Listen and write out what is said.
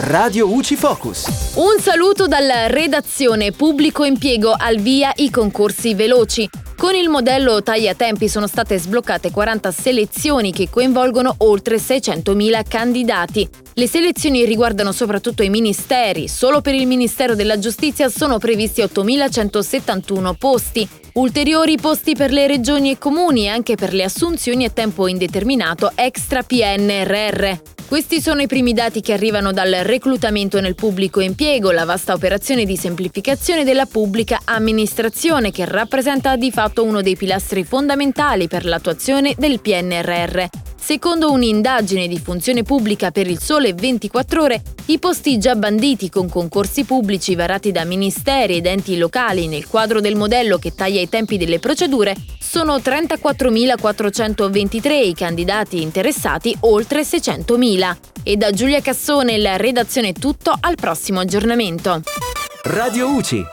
Radio UCI Focus. Un saluto dalla redazione Pubblico Impiego al via i concorsi veloci. Con il modello taglia tempi sono state sbloccate 40 selezioni che coinvolgono oltre 600.000 candidati. Le selezioni riguardano soprattutto i ministeri. Solo per il Ministero della Giustizia sono previsti 8.171 posti. Ulteriori posti per le regioni e comuni e anche per le assunzioni a tempo indeterminato extra PNRR. Questi sono i primi dati che arrivano dal reclutamento nel pubblico impiego, la vasta operazione di semplificazione della pubblica amministrazione che rappresenta di fatto uno dei pilastri fondamentali per l'attuazione del PNRR. Secondo un'indagine di funzione pubblica per il sole 24 ore, i posti già banditi con concorsi pubblici varati da ministeri ed enti locali nel quadro del modello che taglia i tempi delle procedure sono 34.423 i candidati interessati, oltre 600.000. E da Giulia Cassone la redazione tutto, al prossimo aggiornamento. Radio UCI.